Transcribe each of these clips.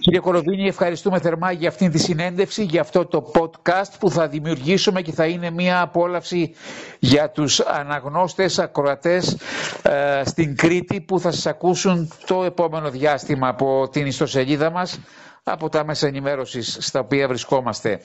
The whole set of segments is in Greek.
Κύριε Κολοβίνη, ευχαριστούμε θερμά για αυτή τη συνέντευξη, για αυτό το podcast που θα δημιουργήσουμε και θα είναι μια απόλαυση για τους αναγνώστες, ακροατές ε, στην Κρήτη που θα σας ακούσουν το επόμενο διάστημα από την ιστοσελίδα μας από τα μέσα ενημέρωσης στα οποία βρισκόμαστε.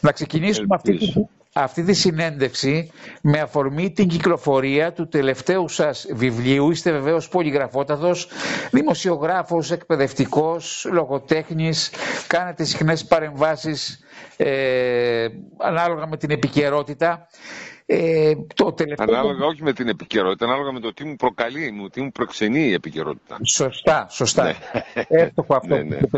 Να ξεκινήσουμε αυτή τη, αυτή τη συνέντευξη με αφορμή την κυκλοφορία του τελευταίου σας βιβλίου. Είστε βεβαίως πολυγραφότατος, δημοσιογράφος, εκπαιδευτικός, λογοτέχνης, κάνετε συχνές παρεμβάσεις ε, ανάλογα με την επικαιρότητα. Ε, το τελευταίο... Ανάλογα όχι με την επικαιρότητα, ανάλογα με το τι μου προκαλεί, μου, τι μου προξενεί η επικαιρότητα. Σωστά, σωστά. Ναι. Εύστοχο αυτό ναι, ναι, που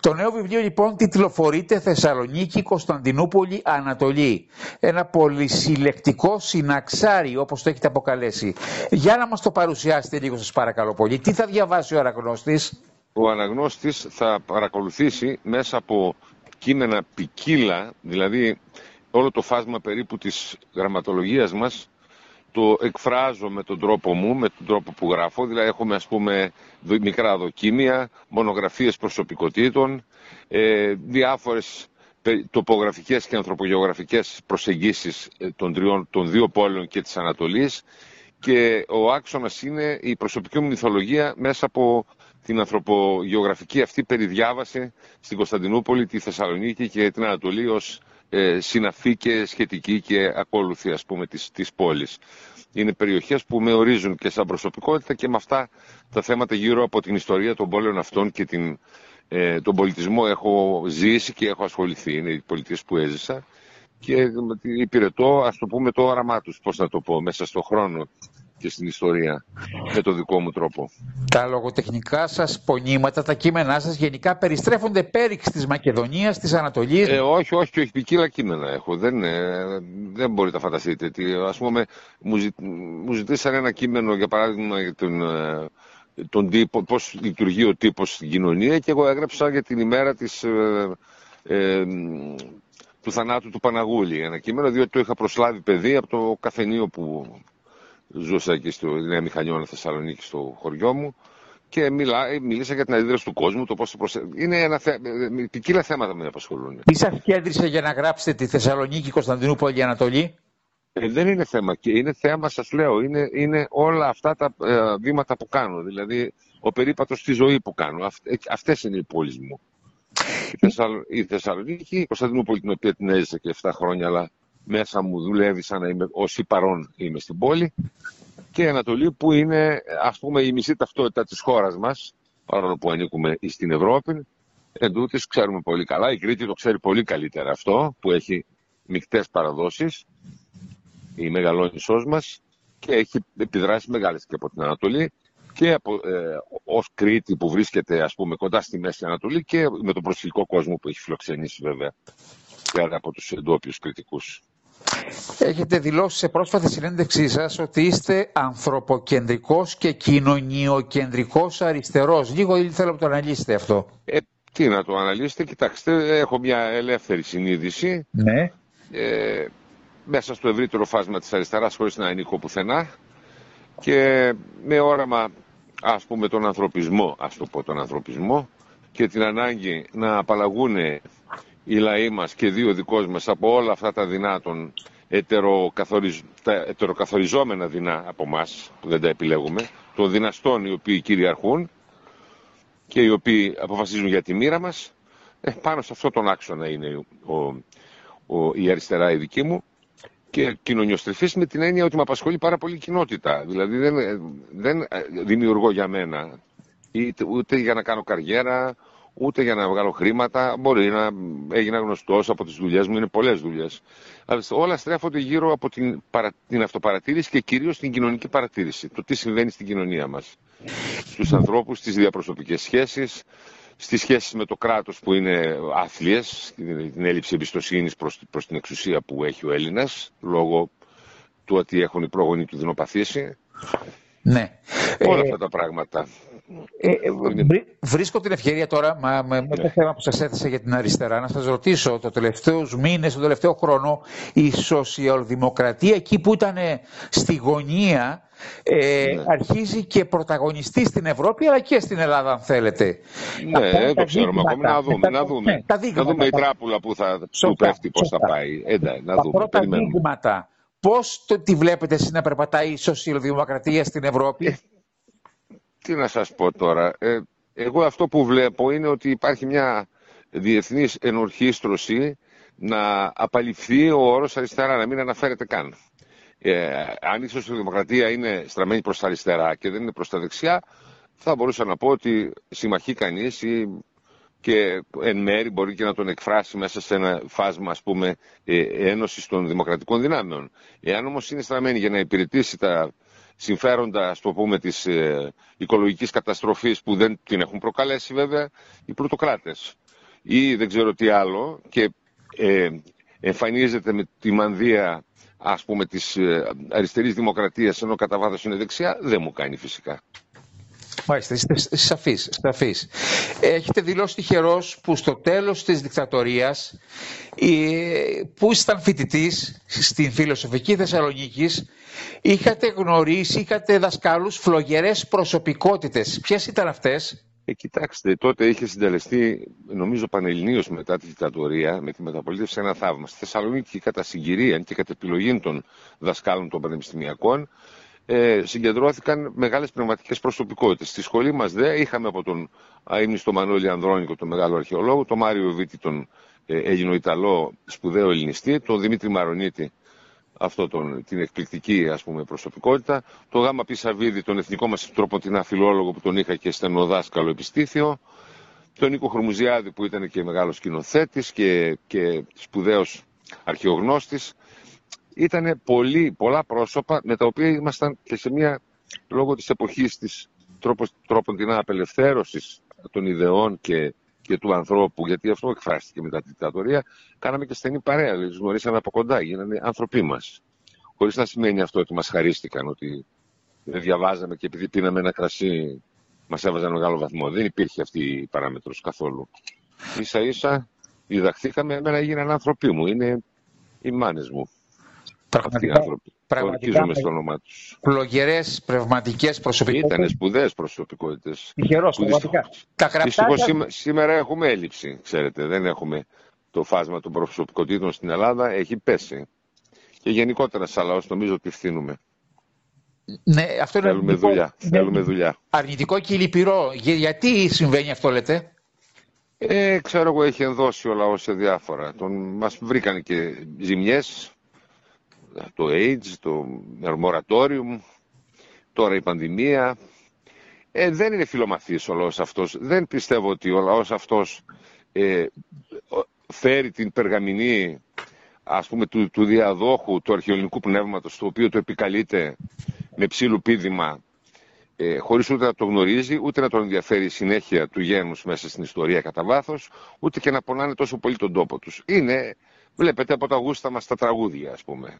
Το νέο βιβλίο λοιπόν τιτλοφορείται Θεσσαλονίκη, Κωνσταντινούπολη, Ανατολή. Ένα πολυσυλλεκτικό συναξάρι όπως το έχετε αποκαλέσει. Για να μας το παρουσιάσετε λίγο σας παρακαλώ πολύ. Τι θα διαβάσει ο αναγνώστης; Ο αναγνώστης θα παρακολουθήσει μέσα από κείμενα ποικίλα, δηλαδή όλο το φάσμα περίπου της γραμματολογίας μας το εκφράζω με τον τρόπο μου, με τον τρόπο που γράφω. Δηλαδή έχουμε ας πούμε μικρά δοκίμια, μονογραφίες προσωπικότητων, ε, διάφορες τοπογραφικές και ανθρωπογεωγραφικές προσεγγίσεις ε, των, τριών, των δύο πόλεων και της Ανατολής και ο άξονας είναι η προσωπική μου μυθολογία μέσα από την ανθρωπογεωγραφική αυτή περιδιάβαση στην Κωνσταντινούπολη, τη Θεσσαλονίκη και την Ανατολή ως ε, συναφή και σχετική και ακόλουθη ας πούμε της, της πόλης. Είναι περιοχές που με ορίζουν και σαν προσωπικότητα και με αυτά τα θέματα γύρω από την ιστορία των πόλεων αυτών και την, ε, τον πολιτισμό έχω ζήσει και έχω ασχοληθεί. Είναι οι πολιτείες που έζησα και υπηρετώ, ας το πούμε, το όραμά τους, πώς να το πω, μέσα στον χρόνο και στην ιστορία με το δικό μου τρόπο. Τα λογοτεχνικά σας πονήματα, τα κείμενά σας γενικά περιστρέφονται πέριξ της Μακεδονίας, της Ανατολής. Ε, όχι, όχι, όχι, ποικίλα κείμενα έχω. Δεν, ε, δεν μπορείτε να φανταστείτε. Τι, ας πούμε, μου, ζη, μου ζητήσαν ένα κείμενο, για παράδειγμα, για τον, ε, τον τύπο, πώς λειτουργεί ο τύπος στην κοινωνία και εγώ έγραψα για την ημέρα της... Ε, ε, του θανάτου του Παναγούλη ένα κείμενο, διότι το είχα προσλάβει παιδί από το καφενείο που ζούσα εκεί στο Νέα Μηχανιώνα Θεσσαλονίκη στο χωριό μου και μιλά, μίλησα για την αντίδραση του κόσμου, το πώς προσε... Είναι ένα θε... ποικίλα θέματα που με απασχολούν. Τι σας κέντρισε για να γράψετε τη Θεσσαλονίκη, Κωνσταντινούπολη, Ανατολή. Ε, δεν είναι θέμα και είναι θέμα, σας λέω, είναι, είναι όλα αυτά τα ε, βήματα που κάνω. Δηλαδή, ο περίπατος στη ζωή που κάνω. Αυτέ ε, αυτές είναι οι πόλεις μου. Η, Θεσσαλο... η Θεσσαλονίκη, η Κωνσταντινούπολη, την οποία την έζησα και 7 χρόνια, αλλά μέσα μου δουλεύει σαν να είμαι ως παρόν είμαι στην πόλη και η Ανατολή που είναι ας πούμε η μισή ταυτότητα της χώρας μας παρόλο που ανήκουμε στην Ευρώπη εν τούτης, ξέρουμε πολύ καλά η Κρήτη το ξέρει πολύ καλύτερα αυτό που έχει μικτές παραδόσεις η μεγαλόνισός μας και έχει επιδράσεις μεγάλες και από την Ανατολή και από, ε, ως Κρήτη που βρίσκεται ας πούμε κοντά στη Μέση Ανατολή και με τον προσφυγικό κόσμο που έχει φιλοξενήσει βέβαια πέρα από τους εντόπιους κριτικούς. Έχετε δηλώσει σε πρόσφατη συνέντευξή σας ότι είστε ανθρωποκεντρικός και κοινωνιοκεντρικός αριστερός. Λίγο θέλω να το αναλύσετε αυτό. Ε, τι να το αναλύσετε, κοιτάξτε, έχω μια ελεύθερη συνείδηση. Ναι. Ε, μέσα στο ευρύτερο φάσμα της αριστεράς χωρίς να ανήκω πουθενά και με όραμα ας πούμε τον ανθρωπισμό, ας το πω τον ανθρωπισμό και την ανάγκη να απαλλαγούν οι λαοί μας και δύο δικός μας από όλα αυτά τα δεινά των ετεροκαθοριζ... τα ετεροκαθοριζόμενα δεινά από εμά που δεν τα επιλέγουμε, των δυναστών οι οποίοι κυριαρχούν και οι οποίοι αποφασίζουν για τη μοίρα μας, ε, πάνω σε αυτό τον άξονα είναι ο, ο, η αριστερά η δική μου και κοινωνιοστρεφής με την έννοια ότι με απασχολεί πάρα πολύ η κοινότητα. Δηλαδή δεν, δεν δημιουργώ για μένα, ούτε για να κάνω καριέρα, ούτε για να βγάλω χρήματα. Μπορεί να έγινα γνωστός από τις δουλειές μου, είναι πολλές δουλειές. Αλλά όλα στρέφονται γύρω από την, την αυτοπαρατήρηση και κυρίως την κοινωνική παρατήρηση. Το τι συμβαίνει στην κοινωνία μας. Στους ανθρώπους, στις διαπροσωπικές σχέσεις, στις σχέσεις με το κράτος που είναι άθλιες, την έλλειψη εμπιστοσύνης προς την εξουσία που έχει ο Έλληνας, λόγω του ότι έχουν οι πρόγονοι του δεινοπαθήσει. Ναι. Όλα ε, αυτά τα πράγματα. Ε, ε, βρίσκω την ευκαιρία τώρα, μα, με, με το ναι. θέμα που σας έθεσα για την αριστερά, να σας ρωτήσω το τελευταίους μήνες, το τελευταίο χρόνο, η σοσιαλδημοκρατία εκεί που ήταν στη γωνία, ε, ναι. αρχίζει και πρωταγωνιστεί στην Ευρώπη αλλά και στην Ελλάδα αν θέλετε. Ναι, δεν το ξέρουμε ακόμη. Να δούμε. Να δούμε, ναι, τα δείγματα, να δούμε η τράπουλα που θα που πέφτει, πώς θα πάει. Ε, ναι, να τα δούμε. πρώτα δείγματα. Πώς το, τη βλέπετε εσείς να περπατάει η σοσιαλδημοκρατία στην Ευρώπη; Ε, τι να σας πω τώρα. Ε, εγώ αυτό που βλέπω είναι ότι υπάρχει μια διεθνής ενορχίστρωση να απαλληφθεί ο όρος αριστερά, να μην αναφέρεται καν. Ε, αν η σοσιαλδημοκρατία είναι στραμμένη προς τα αριστερά και δεν είναι προς τα δεξιά, θα μπορούσα να πω ότι συμμαχεί κανείς ή και εν μέρη μπορεί και να τον εκφράσει μέσα σε ένα φάσμα ας πούμε ε, ένωσης των δημοκρατικών δυνάμεων. Εάν όμως είναι στραμμένη για να υπηρετήσει τα συμφέροντα, ας το πούμε, της ε, οικολογικής καταστροφής που δεν την έχουν προκαλέσει βέβαια οι πρωτοκράτες ή δεν ξέρω τι άλλο και ε, εμφανίζεται με τη μανδύα ας πούμε της ε, αριστερής δημοκρατίας ενώ κατά βάθος είναι δεξιά δεν μου κάνει φυσικά. Μάλιστα, είστε σαφείς, σαφείς. Έχετε δηλώσει τυχερός που στο τέλος της δικτατορίας που ήσταν φοιτητής στην φιλοσοφική Θεσσαλονίκη, είχατε γνωρίσει, είχατε δασκάλους φλογερές προσωπικότητες. Ποιες ήταν αυτές; Ε, κοιτάξτε, τότε είχε συντελεστεί, νομίζω πανελληνίως μετά τη δικτατορία, με τη μεταπολίτευση ένα θαύμα. Στη Θεσσαλονίκη, κατά συγκυρία και κατά επιλογή των δασκάλων των πανεπιστημιακών, ε, συγκεντρώθηκαν μεγάλες πνευματικές προσωπικότητες. Στη σχολή μας δε είχαμε από τον αείμνηστο Μανώλη Ανδρώνικο, τον μεγάλο αρχαιολόγο, τον Μάριο Βίτη, τον ε, Έλληνο-Ιταλό σπουδαίο ελληνιστή, τον Δημήτρη Μαρονίτη, αυτό τον, την εκπληκτική ας πούμε, προσωπικότητα, τον Γάμα Πισαβίδη, τον εθνικό μας τροποτινά φιλόλογο που τον είχα και στενοδάσκαλο επιστήθιο, τον Νίκο Χρωμουζιάδη που ήταν και μεγάλος σκηνοθέτης και, και σπουδαίος αρχαιογνώστης, ήταν πολλά πρόσωπα με τα οποία ήμασταν και σε μια λόγω της εποχής της τρόπον την απελευθέρωσης των ιδεών και, και του ανθρώπου, γιατί αυτό εκφράστηκε μετά τη δικτατορία, κάναμε και στενή παρέα, δηλαδή γνωρίσαμε από κοντά, γίνανε άνθρωποι μας. Χωρίς να σημαίνει αυτό ότι μας χαρίστηκαν, ότι δεν διαβάζαμε και επειδή πίναμε ένα κρασί μας έβαζαν μεγάλο βαθμό. Δεν υπήρχε αυτή η παράμετρος καθόλου. Ίσα ίσα διδαχθήκαμε, εμένα έγιναν άνθρωποι μου, είναι οι μάνες μου. Πραγματικά, πραγματικά στο όνομά τους. Πλογερέ πνευματικές προσωπικότητες. Ήταν σπουδαίες προσωπικότητες. Τυχερός, πραγματικά. Τα σήμερα έχουμε έλλειψη, ξέρετε. Δεν έχουμε το φάσμα των προσωπικότητων στην Ελλάδα. Έχει πέσει. Και γενικότερα, σαν λαό, νομίζω ότι φθήνουμε. Ναι, αυτό είναι Θέλουμε δουλειά. Ναι, Θέλουμε δουλειά. Αρνητικό και λυπηρό. γιατί συμβαίνει αυτό, λέτε; Ε, ξέρω εγώ, έχει ενδώσει ο λαός σε διάφορα. Τον, μας βρήκαν και ζημιές, το AIDS, το moratorium, τώρα η πανδημία. Ε, δεν είναι φιλομαθής ο λαός αυτός. Δεν πιστεύω ότι ο λαός αυτός ε, φέρει την περγαμηνή ας πούμε του, του διαδόχου του αρχαιολογικού πνεύματος το οποίο το επικαλείται με ψήλου πίδημα ε, χωρίς ούτε να το γνωρίζει, ούτε να τον ενδιαφέρει η συνέχεια του γένους μέσα στην ιστορία κατά βάθος, ούτε και να πονάνε τόσο πολύ τον τόπο τους. Είναι βλέπετε από τα γούστα μας τα τραγούδια, ας πούμε.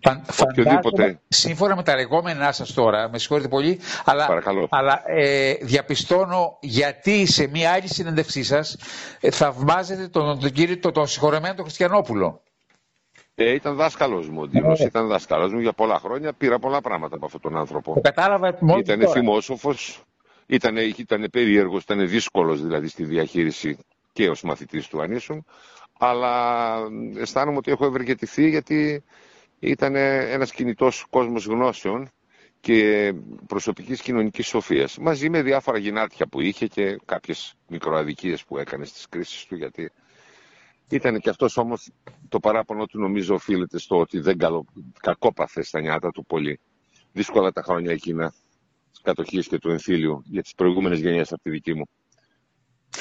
Φαν, Οποιοδήποτε... Σύμφωνα με τα λεγόμενά σας τώρα, με συγχωρείτε πολύ, αλλά, αλλά ε, διαπιστώνω γιατί σε μία άλλη συνέντευξή σας ε, θαυμάζετε τον, τον, κύριο, τον, τον συγχωρεμένο τον Χριστιανόπουλο. Ε, ήταν δάσκαλος μου ο Ντίνος, ε, ήταν δάσκαλος μου για πολλά χρόνια. Πήρα πολλά πράγματα από αυτόν τον άνθρωπο. Το κατάλαβα μόνο. Ήταν θυμόσοφο, ήταν, ήταν περίεργος, ήταν δύσκολος δηλαδή στη διαχείριση και ως μαθητής του αν αλλά αισθάνομαι ότι έχω ευεργετηθεί γιατί ήταν ένας κινητός κόσμος γνώσεων και προσωπικής κοινωνικής σοφίας. Μαζί με διάφορα γυνάτια που είχε και κάποιες μικροαδικίες που έκανε στις κρίσεις του γιατί ήταν και αυτός όμως το παράπονο του νομίζω οφείλεται στο ότι δεν καλο... κακόπαθε στα νιάτα του πολύ. Δύσκολα τα χρόνια εκείνα της κατοχής και του εμφύλιου για τις προηγούμενες γενιές από τη δική μου.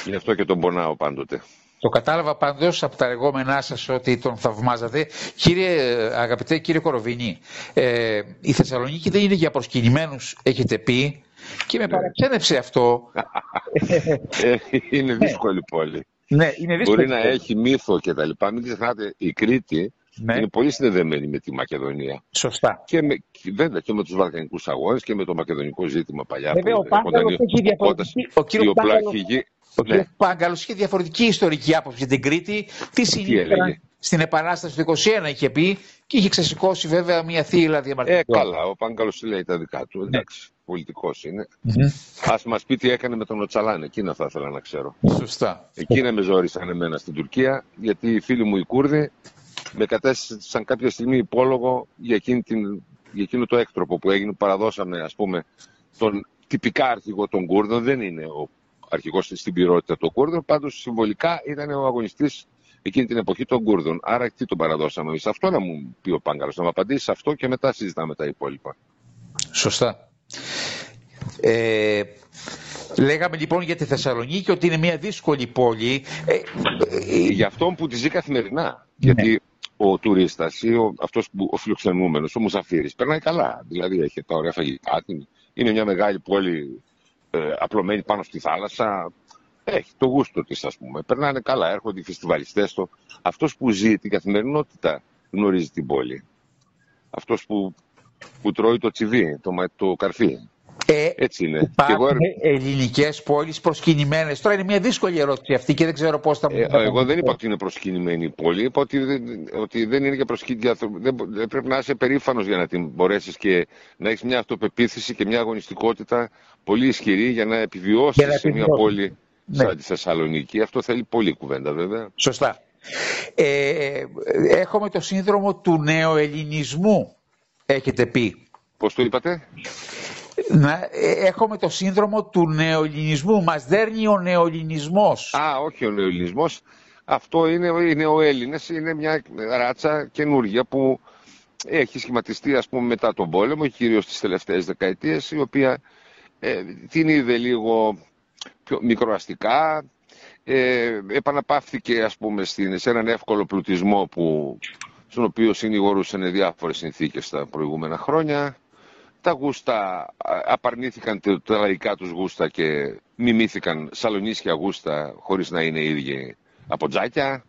Γι' αυτό και τον πονάω πάντοτε. Το κατάλαβα πάντως από τα λεγόμενά σας ότι τον θαυμάζατε. Κύριε, αγαπητέ κύριε Κοροβίνη, ε, η Θεσσαλονίκη δεν είναι για προσκυνημένους, έχετε πει, και με ναι. παραξένεψε αυτό. Ε, είναι δύσκολη πόλη. Ναι, είναι δύσκολη. Μπορεί να έχει μύθο και τα λοιπά. Μην ξεχνάτε, η Κρήτη Ναι. Είναι πολύ συνδεδεμένη με τη Μακεδονία. Σωστά. Και με, βέβαια και με τους Βαλκανικούς αγώνες και με το μακεδονικό ζήτημα παλιά. Βέβαια, ο Πάγκαλος έχει διαφορετική. Ο κύριος ναι. Πάγκαλος είχε διαφορετική ιστορική άποψη για την Κρήτη. Τι συνέβη στην Επανάσταση του 21 είχε πει και είχε ξεσηκώσει βέβαια μια θύλα διαμαρτυρία. Ε, καλά, ο Πάγκαλος λέει τα δικά του. Εντάξει, ναι. πολιτικός είναι. Mm-hmm. Α μας πει τι έκανε με τον Οτσαλάν, εκείνα θα ήθελα να ξέρω. Σωστά. Εκείνα με ζόρισαν εμένα στην Τουρκία, γιατί οι φίλοι μου οι Κούρδοι με κατέστησαν κάποια στιγμή υπόλογο για, εκείνη την, για εκείνο το έκτροπο που έγινε. Παραδώσαμε, ας πούμε, τον τυπικά αρχηγό των Κούρδων. Δεν είναι ο αρχηγός στην πυρότητα των Κούρδων, πάντως συμβολικά ήταν ο αγωνιστής εκείνη την εποχή των Κούρδων. Άρα τι τον παραδώσαμε εμείς; Αυτό να μου πει ο Πάγκαλο, να μου απαντήσει σε αυτό και μετά συζητάμε τα υπόλοιπα. Σωστά. Ε, λέγαμε λοιπόν για τη Θεσσαλονίκη ότι είναι μια δύσκολη πόλη. Ε, ε, για αυτόν που τη ζει καθημερινά. Ναι. Γιατί ο τουρίστας ή ο, αυτός που, ο φιλοξενούμενος, ο Μουσαφίρη, περνάει καλά. Δηλαδή έχει τα ωραία φαγητά. Είναι μια μεγάλη πόλη ε, απλωμένη πάνω στη θάλασσα. Έχει το γούστο της, ας πούμε. Περνάνε καλά, έρχονται οι φεστιβαλιστές του. Αυτός που ζει την καθημερινότητα γνωρίζει την πόλη. Αυτός που, που τρώει το τσιβί, το, το καρφί. Ε, Έτσι είναι. Υπάρχουν εγώ... ελληνικές πόλεις προσκυνημένες. Τώρα είναι μια δύσκολη ερώτηση αυτή και δεν ξέρω πώς θα μου ε, Εγώ δεν είπα ότι είναι προσκυνημένη η πόλη. Είπα ότι, ότι δεν είναι για προσκυνητή. Δεν, δεν πρέπει να είσαι περήφανος για να την μπορέσεις και να έχεις μια αυτοπεποίθηση και μια αγωνιστικότητα πολύ ισχυρή για να επιβιώσεις σε μια πόλη ναι. σαν τη Θεσσαλονίκη. Αυτό θέλει πολύ κουβέντα βέβαια. Σωστά. Ε, έχουμε το σύνδρομο του νεοελληνισμού, έχετε πει. Πώς το είπατε; Να, ε, έχουμε το σύνδρομο του νεοελληνισμού. Μας δέρνει ο νεοελληνισμός. Α, όχι ο νεοελληνισμός. Αυτό είναι οι νεοέλληνες. Είναι μια ράτσα καινούργια που έχει σχηματιστεί ας πούμε μετά τον πόλεμο, κυρίως τις τελευταίες δεκαετίες, η οποία ε, την είδε λίγο πιο μικροαστικά. Ε, επαναπαύθηκε ας πούμε στην, σε έναν εύκολο πλουτισμό που, στον οποίο συνηγορούσαν διάφορες συνθήκες τα προηγούμενα χρόνια. Τα γούστα απαρνήθηκαν τα λαϊκά τους γούστα και μιμήθηκαν σαλονίσια γούστα χωρίς να είναι ίδιοι από τζάκια.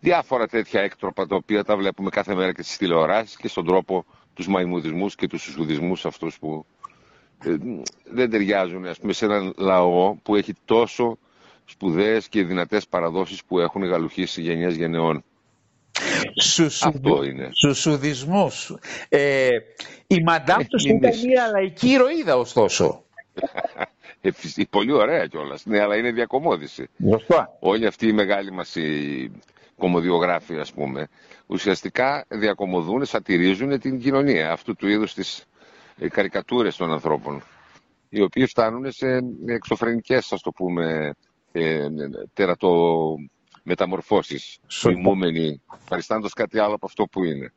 Διάφορα τέτοια έκτροπα τα οποία τα βλέπουμε κάθε μέρα και στις τηλεοράσεις και στον τρόπο τους μαϊμουδισμούς και τους σουσουδισμούς αυτούς που ε, δεν ταιριάζουν ας πούμε, σε έναν λαό που έχει τόσο σπουδαίες και δυνατές παραδόσεις που έχουν γαλουχίσει γενιές γενεών. Αυτό είναι. Σουσουδισμούς. Ε, η μαντάμ του ήταν μια λαϊκή ηρωίδα ωστόσο. Ε, πολύ ωραία κιόλας. Ναι, αλλά είναι διακομόδηση. Όλοι αυτοί οι μεγάλοι μας οι κομμωδιογράφοι, ας πούμε, ουσιαστικά διακομωδούν, σατυρίζουν την κοινωνία αυτού του είδους τη ε, καρικατούρες των ανθρώπων οι οποίοι φτάνουν σε εξωφρενικές, ας το πούμε, ε, τερατομεταμορφώσεις, σωμούμενοι, παριστάντως κάτι άλλο από αυτό που είναι.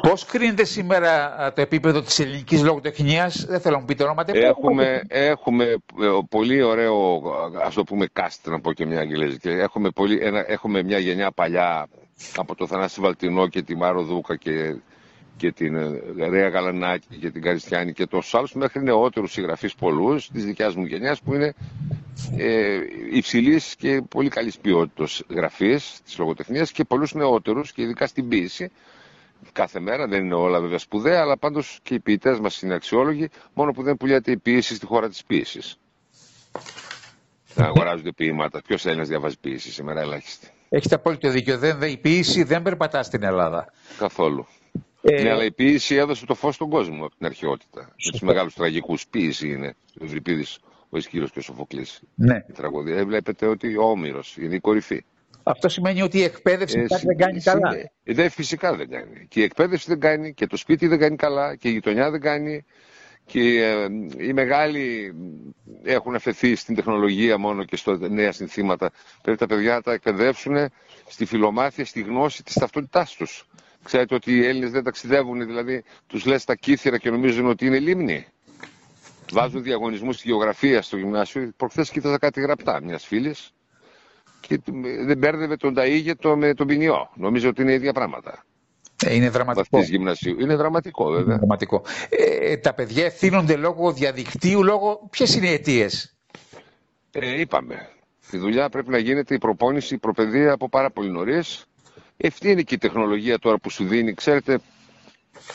Πώς κρίνεται σήμερα το επίπεδο της ελληνικής λογοτεχνίας, δεν θέλω να μου πείτε ονόματα. Έχουμε, έχουμε ε, πολύ ωραίο, ας το πούμε, cast, να πω και μια αγγελέζικη. Έχουμε, πολύ, έχουμε μια γενιά παλιά από το Θανάση Βαλτινό και τη Μάρο Δούκα και και την ε, Ρέα Γαλανάκη και την Καριστιάνη και τόσου άλλου, μέχρι νεότερους συγγραφείς πολλούς της δικιάς μου γενιάς που είναι ε, υψηλής και πολύ καλής ποιότητας γραφής της λογοτεχνίας και πολλούς νεότερους και ειδικά στην ποίηση. Κάθε μέρα δεν είναι όλα βέβαια σπουδαία, αλλά πάντως και οι ποιητές μας είναι αξιόλογοι, μόνο που δεν πουλιάται η ποίηση στη χώρα της ποίηση. Να αγοράζονται ποίηματα. Ποιος Έλληνας διαβάζει ποίηση σήμερα, ελάχιστη. Έχετε απόλυτο δίκιο. Δεν, η ποίηση δεν περπατά στην Ελλάδα. Καθόλου. Ε... Ναι, αλλά η ποίηση έδωσε το φως στον κόσμο από την αρχαιότητα. Με τους μεγάλους τραγικούς. Ποίηση είναι. Ο Ευρυπίδη, ο Ισκύρο και ο Σοφοκλής. Ναι. Η τραγωδία. Ε, βλέπετε ότι ο Όμηρος είναι η κορυφή. Αυτό σημαίνει ότι η εκπαίδευση ε, δεν κάνει καλά. Ε, δεν, φυσικά δεν κάνει. Και η εκπαίδευση δεν κάνει, και το σπίτι δεν κάνει καλά, και η γειτονιά δεν κάνει. Και ε, οι μεγάλοι έχουν αφαιθεί στην τεχνολογία μόνο και στα νέα συνθήματα. Πρέπει τα παιδιά να τα εκπαιδεύσουν στη φιλομάθεια, στη γνώση της ταυτότητάς τους. Ξέρετε ότι οι Έλληνες δεν ταξιδεύουν, δηλαδή τους λες τα κύθυρα και νομίζουν ότι είναι λίμνη. Βάζουν διαγωνισμούς στη γεωγραφία στο γυμνάσιο. Προχθές κοίταζα κάτι γραπτά μιας φίλης και δεν μπέρδευε τον Ταΐγετο με τον Ποινιό. Νομίζω ότι είναι ίδια πράγματα. Ε, είναι δραματικό. Γυμνασίου. Είναι δραματικό, βέβαια. Είναι δραματικό. Ε, τα παιδιά ευθύνονται λόγω διαδικτύου, λόγω. Ποιες είναι οι αιτίες; Ε, είπαμε. Τη δουλειά πρέπει να γίνεται η προπόνηση, η προπαιδεία από πάρα πολύ νωρίς Αυτή είναι και η τεχνολογία τώρα που σου δίνει. Ξέρετε,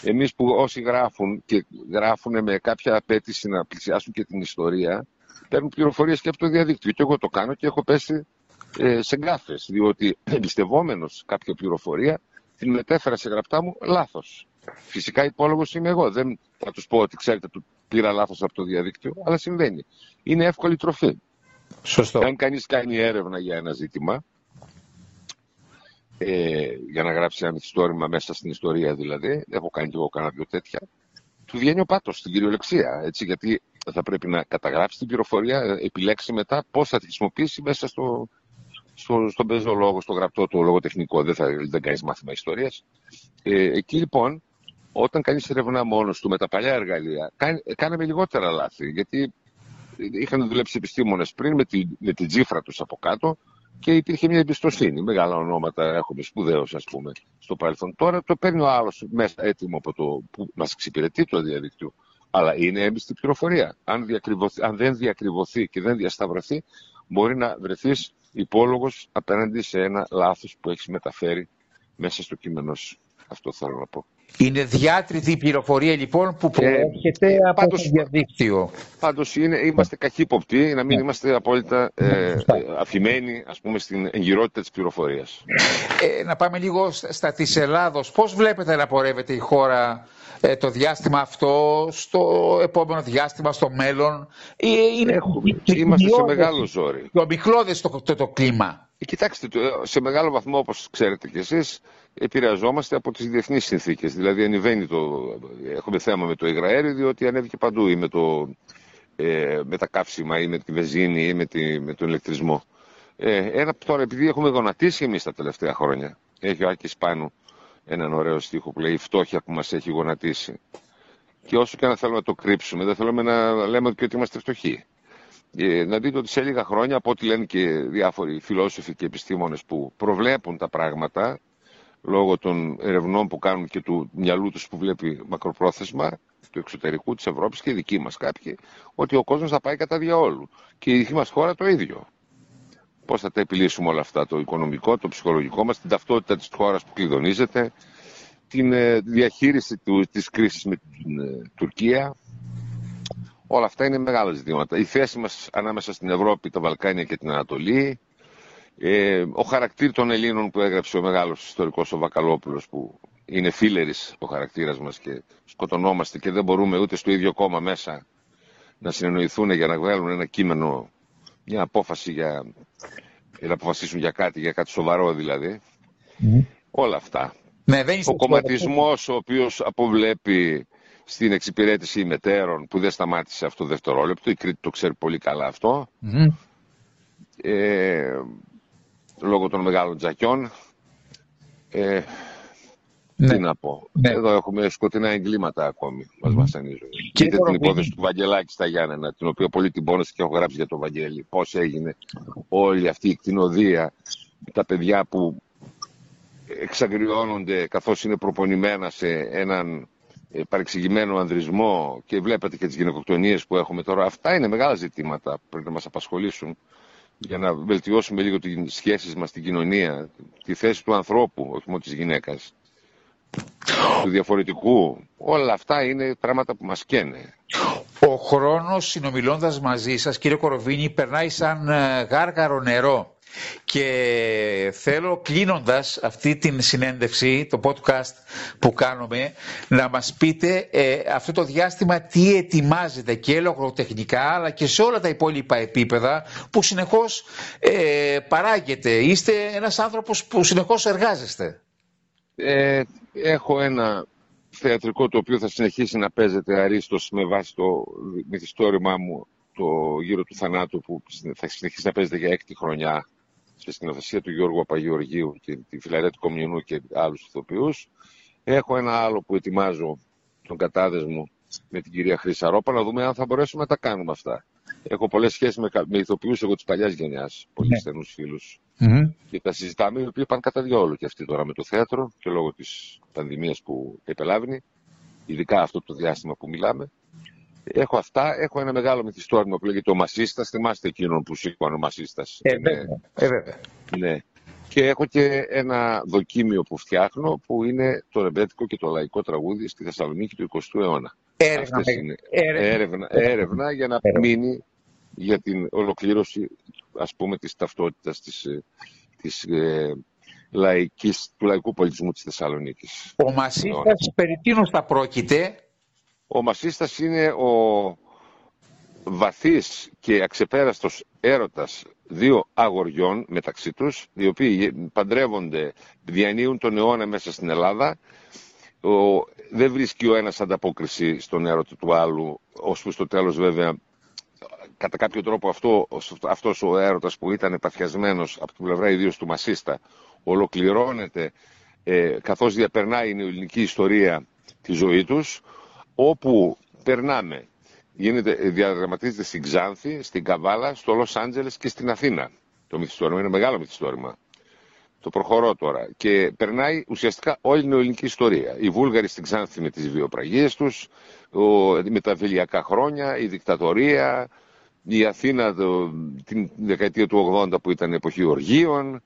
εμείς που όσοι γράφουν και γράφουν με κάποια απέτηση να πλησιάσουν και την ιστορία, παίρνουν πληροφορίες και από το διαδίκτυο. Και εγώ το κάνω και έχω πέσει ε, σε γκάφες, διότι εμπιστευόμενος κάποια πληροφορία την μετέφερα σε γραπτά μου λάθος. Φυσικά υπόλογος είμαι εγώ. Δεν θα τους πω ότι ξέρετε, του πήρα λάθος από το διαδίκτυο, αλλά συμβαίνει. Είναι εύκολη τροφή. Σωστό. Αν κανείς κάνει έρευνα για ένα ζήτημα, ε, για να γράψει ένα μυθιστόρημα μέσα στην ιστορία δηλαδή, έχω κάνει και εγώ κανένα δυο τέτοια, του βγαίνει ο πάτος στην κυριολεξία. Έτσι, γιατί θα πρέπει να καταγράψει την πληροφορία, επιλέξει μετά πώς θα τη χρησιμοποιήσει μέσα στο, στο, στον πεζολόγο, στο γραπτό του λογοτεχνικό. Δεν, θα, δεν κάνει μάθημα ιστορίας. Ε, εκεί λοιπόν, όταν κάνεις ερευνά μόνος του με τα παλιά εργαλεία, κάναμε λιγότερα λάθη. Γιατί είχαν δουλέψει επιστήμονες πριν με τη, με την τσίφρα τους από κάτω και υπήρχε μια εμπιστοσύνη. Μεγάλα ονόματα έχουμε σπουδαίω, ας πούμε, στο παρελθόν. Τώρα το παίρνει ο άλλος μέσα έτοιμο από το που μας εξυπηρετεί το διαδίκτυο. Αλλά είναι έμπιστη πληροφορία. Αν, αν δεν διακριβωθεί και δεν διασταυρωθεί, μπορεί να βρεθείς υπόλογος απέναντι σε ένα λάθος που έχεις μεταφέρει μέσα στο κείμενό σου. Αυτό θέλω να πω. Είναι διάτρητη η πληροφορία λοιπόν που προέρχεται ε, από πάντως, το διαδίκτυο. Πάντως είναι, είμαστε καχύποπτοι, να μην ναι. είμαστε απόλυτα ε, αφημένοι ας πούμε, στην εγκυρότητα της πληροφορίας. Ε, να πάμε λίγο στα της Ελλάδος. Πώς βλέπετε να πορεύεται η χώρα ε, το διάστημα αυτό, στο επόμενο διάστημα, στο μέλλον; Ε, είναι, Έχουμε, είμαστε σε μεγάλο ζόρι. Το μικρόδες το, το, το κλίμα. Κοιτάξτε, σε μεγάλο βαθμό όπως ξέρετε κι εσείς, επηρεαζόμαστε από τις διεθνείς συνθήκες. Δηλαδή ανεβαίνει το, έχουμε θέμα με το υγραέριο διότι ανέβηκε παντού ή με, το, ε, με τα καύσιμα ή με τη βεζίνη ή με, τη, με τον ηλεκτρισμό. Ε, ένα, τώρα επειδή έχουμε γονατίσει εμείς τα τελευταία χρόνια, έχει ο Άκης Πάνου έναν ωραίο στίχο που λέει «Η φτώχεια που μας έχει γονατίσει». Και όσο και να θέλουμε να το κρύψουμε, δεν θέλουμε να λέμε και ότι είμαστε φτωχοί. Ε, να δείτε ότι σε λίγα χρόνια, από ό,τι λένε και διάφοροι φιλόσοφοι και επιστήμονες που προβλέπουν τα πράγματα, λόγω των ερευνών που κάνουν και του μυαλού τους που βλέπει μακροπρόθεσμα, του εξωτερικού της Ευρώπης και δική μας κάποιοι, ότι ο κόσμος θα πάει κατά διαόλου. Και η δική μας χώρα το ίδιο. Πώς θα τα επιλύσουμε όλα αυτά, το οικονομικό, το ψυχολογικό μας, την ταυτότητα της χώρας που κλειδονίζεται, την ε, διαχείριση του, της κρίσης με την ε, Τουρκία. Όλα αυτά είναι μεγάλα ζητήματα. Η θέση μας ανάμεσα στην Ευρώπη, τα Βαλκάνια και την Ανατολή, ε, ο χαρακτήρ των Ελλήνων που έγραψε ο μεγάλος ιστορικός ο Βακαλόπουλος που είναι φίλερης ο χαρακτήρας μας και σκοτωνόμαστε και δεν μπορούμε ούτε στο ίδιο κόμμα μέσα να συνεννοηθούν για να βγάλουν ένα κείμενο, μια απόφαση για, για να αποφασίσουν για κάτι, για κάτι σοβαρό δηλαδή. Όλα αυτά. Ναι, δεν ο κομματισμός ο οποίος αποβλέπει στην εξυπηρέτηση ημετέρων που δεν σταμάτησε αυτό το δευτερόλεπτο, η Κρήτη το ξέρει πολύ καλά αυτό. Ε, λόγω των μεγάλων τζακιών. Ε, ναι. Τι να πω. Ναι. Εδώ έχουμε σκοτεινά εγκλήματα ακόμη. Μας mm. βασανίζουν. Κοίτα την υπόθεση του Βαγγελάκη στα Γιάννενα, την οποία πολύ την πόνεσε και έχω γράψει για τον Βαγγέλη. Πώς έγινε όλη αυτή η κτηνοδία, τα παιδιά που εξαγριώνονται καθώς είναι προπονημένα σε έναν ε, παρεξηγημένο ανδρισμό και βλέπετε και τις γυναικοκτονίες που έχουμε τώρα. Αυτά είναι μεγάλα ζητήματα που πρέπει να μας απασχολήσουν για να βελτιώσουμε λίγο τις σχέσεις μας στην κοινωνία, τη θέση του ανθρώπου, όχι μόνο της γυναίκας, του διαφορετικού. Όλα αυτά είναι πράγματα που μας καίνε. Ο χρόνος συνομιλώντας μαζί σας, κύριε Κοροβίνη, περνάει σαν ε, γάργαρο νερό. Και θέλω κλείνοντας αυτή την συνέντευξη, το podcast που κάνουμε, να μας πείτε ε, αυτό το διάστημα τι ετοιμάζεται και λογοτεχνικά αλλά και σε όλα τα υπόλοιπα επίπεδα που συνεχώς ε, παράγεται. Είστε ένας άνθρωπος που συνεχώς εργάζεστε. Ε, έχω ένα θεατρικό το οποίο θα συνεχίσει να παίζεται αρίστος με βάση το μυθιστόρημά μου το γύρο του θανάτου που θα συνεχίσει να παίζεται για έκτη χρονιά στη σκηνοθεσία του Γιώργου Απαγιοργίου και τη Φιλαρέτη Κομιουνού και άλλους ηθοποιούς. Έχω ένα άλλο που ετοιμάζω τον κατάδεσμο με την κυρία Χρυσαρόπα να δούμε αν θα μπορέσουμε να τα κάνουμε αυτά. Έχω πολλές σχέσεις με, με ηθοποιούς εγώ της παλιάς γενιάς, πολύ ναι. στενούς φίλους. Mm-hmm. Και τα συζητάμε, οι οποίοι πάνε κατά διόλου και αυτοί τώρα με το θέατρο και λόγω της πανδημίας που επελάβει, ειδικά αυτό το διάστημα που μιλάμε. Έχω αυτά. Έχω ένα μεγάλο μυθιστόρημα που λέγεται Ο Μασίστας. Θυμάστε εκείνον που σήκωνε ο Μασίστας. Ε, βέβαια. Ε, βέβαια. Ναι. Και έχω και ένα δοκίμιο που φτιάχνω που είναι το ρεμπέτικο και το λαϊκό τραγούδι στη Θεσσαλονίκη του 20ου αιώνα. Έρευνα, είναι έρευνα, έρευνα, για να μείνει για την ολοκλήρωση ας πούμε της ταυτότητας της, ε, της ε, λαϊκής, του λαϊκού πολιτισμού της Θεσσαλονίκης. Ο Μασίστας περί τίνος θα πρόκειται; Ο Μασίστας είναι ο βαθύς και αξεπέραστος έρωτας δύο αγοριών μεταξύ τους, οι οποίοι παντρεύονται, διανύουν τον αιώνα μέσα στην Ελλάδα. Ο, δεν βρίσκει ο ένας ανταπόκριση στον έρωτα του άλλου, ώσπου στο τέλος βέβαια κατά κάποιο τρόπο αυτό, αυτός ο έρωτας που ήταν επαφιασμένος από την πλευρά ιδίως του Μασίστα ολοκληρώνεται ε, καθώς διαπερνάει η ελληνική ιστορία τη ζωή τους όπου περνάμε γίνεται, διαδραματίζεται στην Ξάνθη, στην Καβάλα, στο Λος Άντζελες και στην Αθήνα το μυθιστόρημα, είναι μεγάλο μυθιστόρημα το προχωρώ τώρα και περνάει ουσιαστικά όλη την ελληνική ιστορία. Οι Βούλγαροι στην Ξάνθη με τις βιοπραγίες τους, με τα βελιακά χρόνια, η δικτατορία, η Αθήνα το, την δεκαετία του 80 που ήταν εποχή οργείων,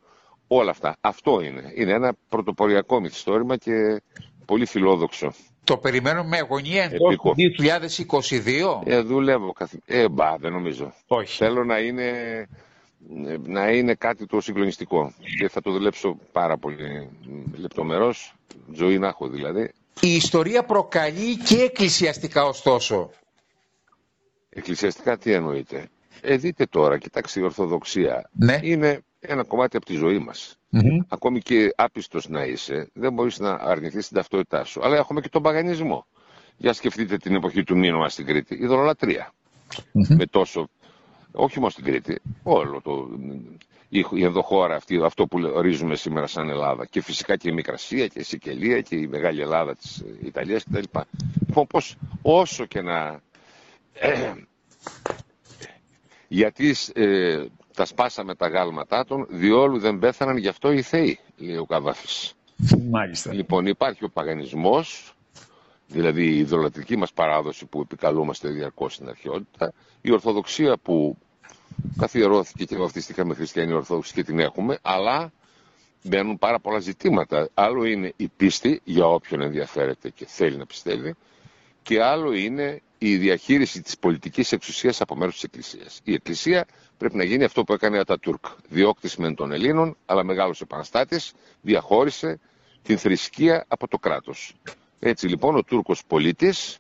όλα αυτά. Αυτό είναι. Είναι ένα πρωτοποριακό μυθιστόρημα και πολύ φιλόδοξο. Το περιμένουμε με αγωνία εντός του 2022. Ε, δουλεύω. Ε, μπα, δεν νομίζω. Όχι. Θέλω να είναι, να είναι κάτι το συγκλονιστικό και θα το δουλέψω πάρα πολύ λεπτομερώς, ζωή να έχω δηλαδή. Η ιστορία προκαλεί και εκκλησιαστικά ωστόσο. Εκκλησιαστικά τι εννοείται; Ε, δείτε τώρα, κοιτάξτε η Ορθοδοξία. Ναι. Είναι ένα κομμάτι από τη ζωή μας. Ακόμη και άπιστος να είσαι, δεν μπορείς να αρνηθείς την ταυτότητά σου. Αλλά έχουμε και τον παγανισμό. Για σκεφτείτε την εποχή του Μήνωμα στην Κρήτη, η δωρολατρια Με τόσο, όχι μόνο στην Κρήτη, όλο το, η ενδοχώρα αυτή, αυτό που ορίζουμε σήμερα σαν Ελλάδα. Και φυσικά και η Μικρασία και η Σικελία και η Μεγάλη Ελλάδα της Ιταλίας κτλ. Λοιπόν, πώς, όσο και να γιατί ε, τα σπάσαμε τα γάλματά των, διόλου δεν πέθαναν γι' αυτό οι θεοί, λέει ο Καβάφης. Μάλιστα. Λοιπόν, υπάρχει ο παγανισμός, δηλαδή η ιδωλατρική μας παράδοση που επικαλούμαστε διαρκώς στην αρχαιότητα, η Ορθοδοξία που καθιερώθηκε και βαφτιστήκαμε χριστιανοί Ορθόδοξοι και την έχουμε, αλλά μπαίνουν πάρα πολλά ζητήματα. Άλλο είναι η πίστη για όποιον ενδιαφέρεται και θέλει να πιστεύει και άλλο είναι η διαχείριση της πολιτικής εξουσίας από μέρους της Εκκλησίας. Η Εκκλησία πρέπει να γίνει αυτό που έκανε τα Τούρκ. Διώκτης μεν των Ελλήνων, αλλά μεγάλος επαναστάτης, διαχώρισε την θρησκεία από το κράτος. Έτσι λοιπόν ο Τούρκος πολίτης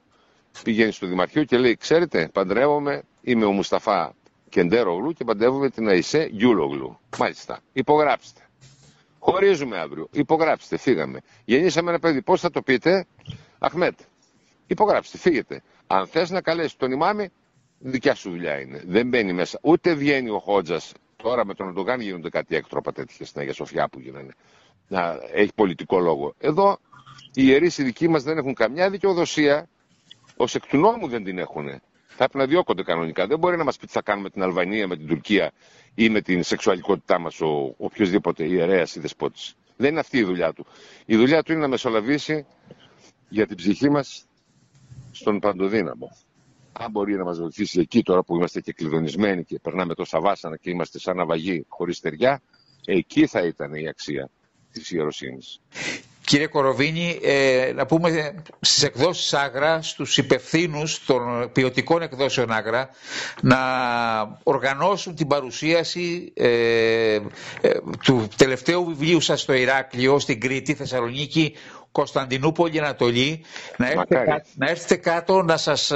πηγαίνει στο Δημαρχείο και λέει «Ξέρετε, παντρεύομαι, είμαι ο Μουσταφά Κεντέρογλου και παντρεύομαι την Αϊσέ Γιούλογλου». Μάλιστα, υπογράψτε. Χωρίζουμε αύριο. Υπογράψτε, φύγαμε. Γεννήσαμε ένα παιδί. Πώς θα το πείτε, Αχμέτ. Υπογράψτε, φύγετε. Αν θες να καλέσεις τον ημάμι, δικιά σου δουλειά είναι. Δεν μπαίνει μέσα. Ούτε βγαίνει ο Χότζας. Τώρα με τον Ερντογάν γίνονται κάτι έκτροπα τέτοια στην Αγία Σοφιά που γίνανε. Να έχει πολιτικό λόγο. Εδώ οι ιερείς οι δικοί μας δεν έχουν καμιά δικαιοδοσία. Ω εκ του νόμου δεν την έχουν. Θα πρέπει να διώκονται κανονικά. Δεν μπορεί να μας πει τι θα κάνουμε την Αλβανία, με την Τουρκία ή με την σεξουαλικότητά μας ο οποιοδήποτε ιερέας ή δεσπότης. Δεν είναι αυτή η δουλειά του. Η δουλειά του είναι να μεσολαβήσει για την ψυχή μας στον Παντοδύναμο. Αν μπορεί να μας βοηθήσει εκεί τώρα που είμαστε και κλειδονισμένοι και περνάμε τόσα βάσανα και είμαστε σαν ναυαγοί χωρίς ταιριά, εκεί θα ήταν η αξία της ιεροσύνης. Κύριε Κοροβίνη, ε, να πούμε στις εκδόσεις Άγρα, στους υπευθύνους των ποιοτικών εκδόσεων Άγρα, να οργανώσουν την παρουσίαση ε, ε, του τελευταίου βιβλίου σας στο Ηράκλειο, στην Κρήτη, Θεσσαλονίκη, Κωνσταντινούπολη Ανατολή, να έρθετε, κάτω, να έρθετε κάτω να σας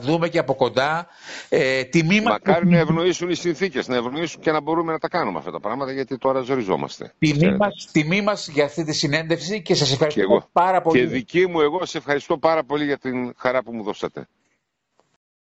δούμε και από κοντά. Ε, τιμή Μακάρι να ευνοήσουν οι συνθήκες, να ευνοήσουν και να μπορούμε να τα κάνουμε αυτά τα πράγματα, γιατί τώρα ζοριζόμαστε. Τιμή μας, τιμή μας για αυτή τη συνέντευξη και σας ευχαριστώ πάρα πολύ. Και δική μου εγώ σε ευχαριστώ πάρα πολύ για την χαρά που μου δώσατε.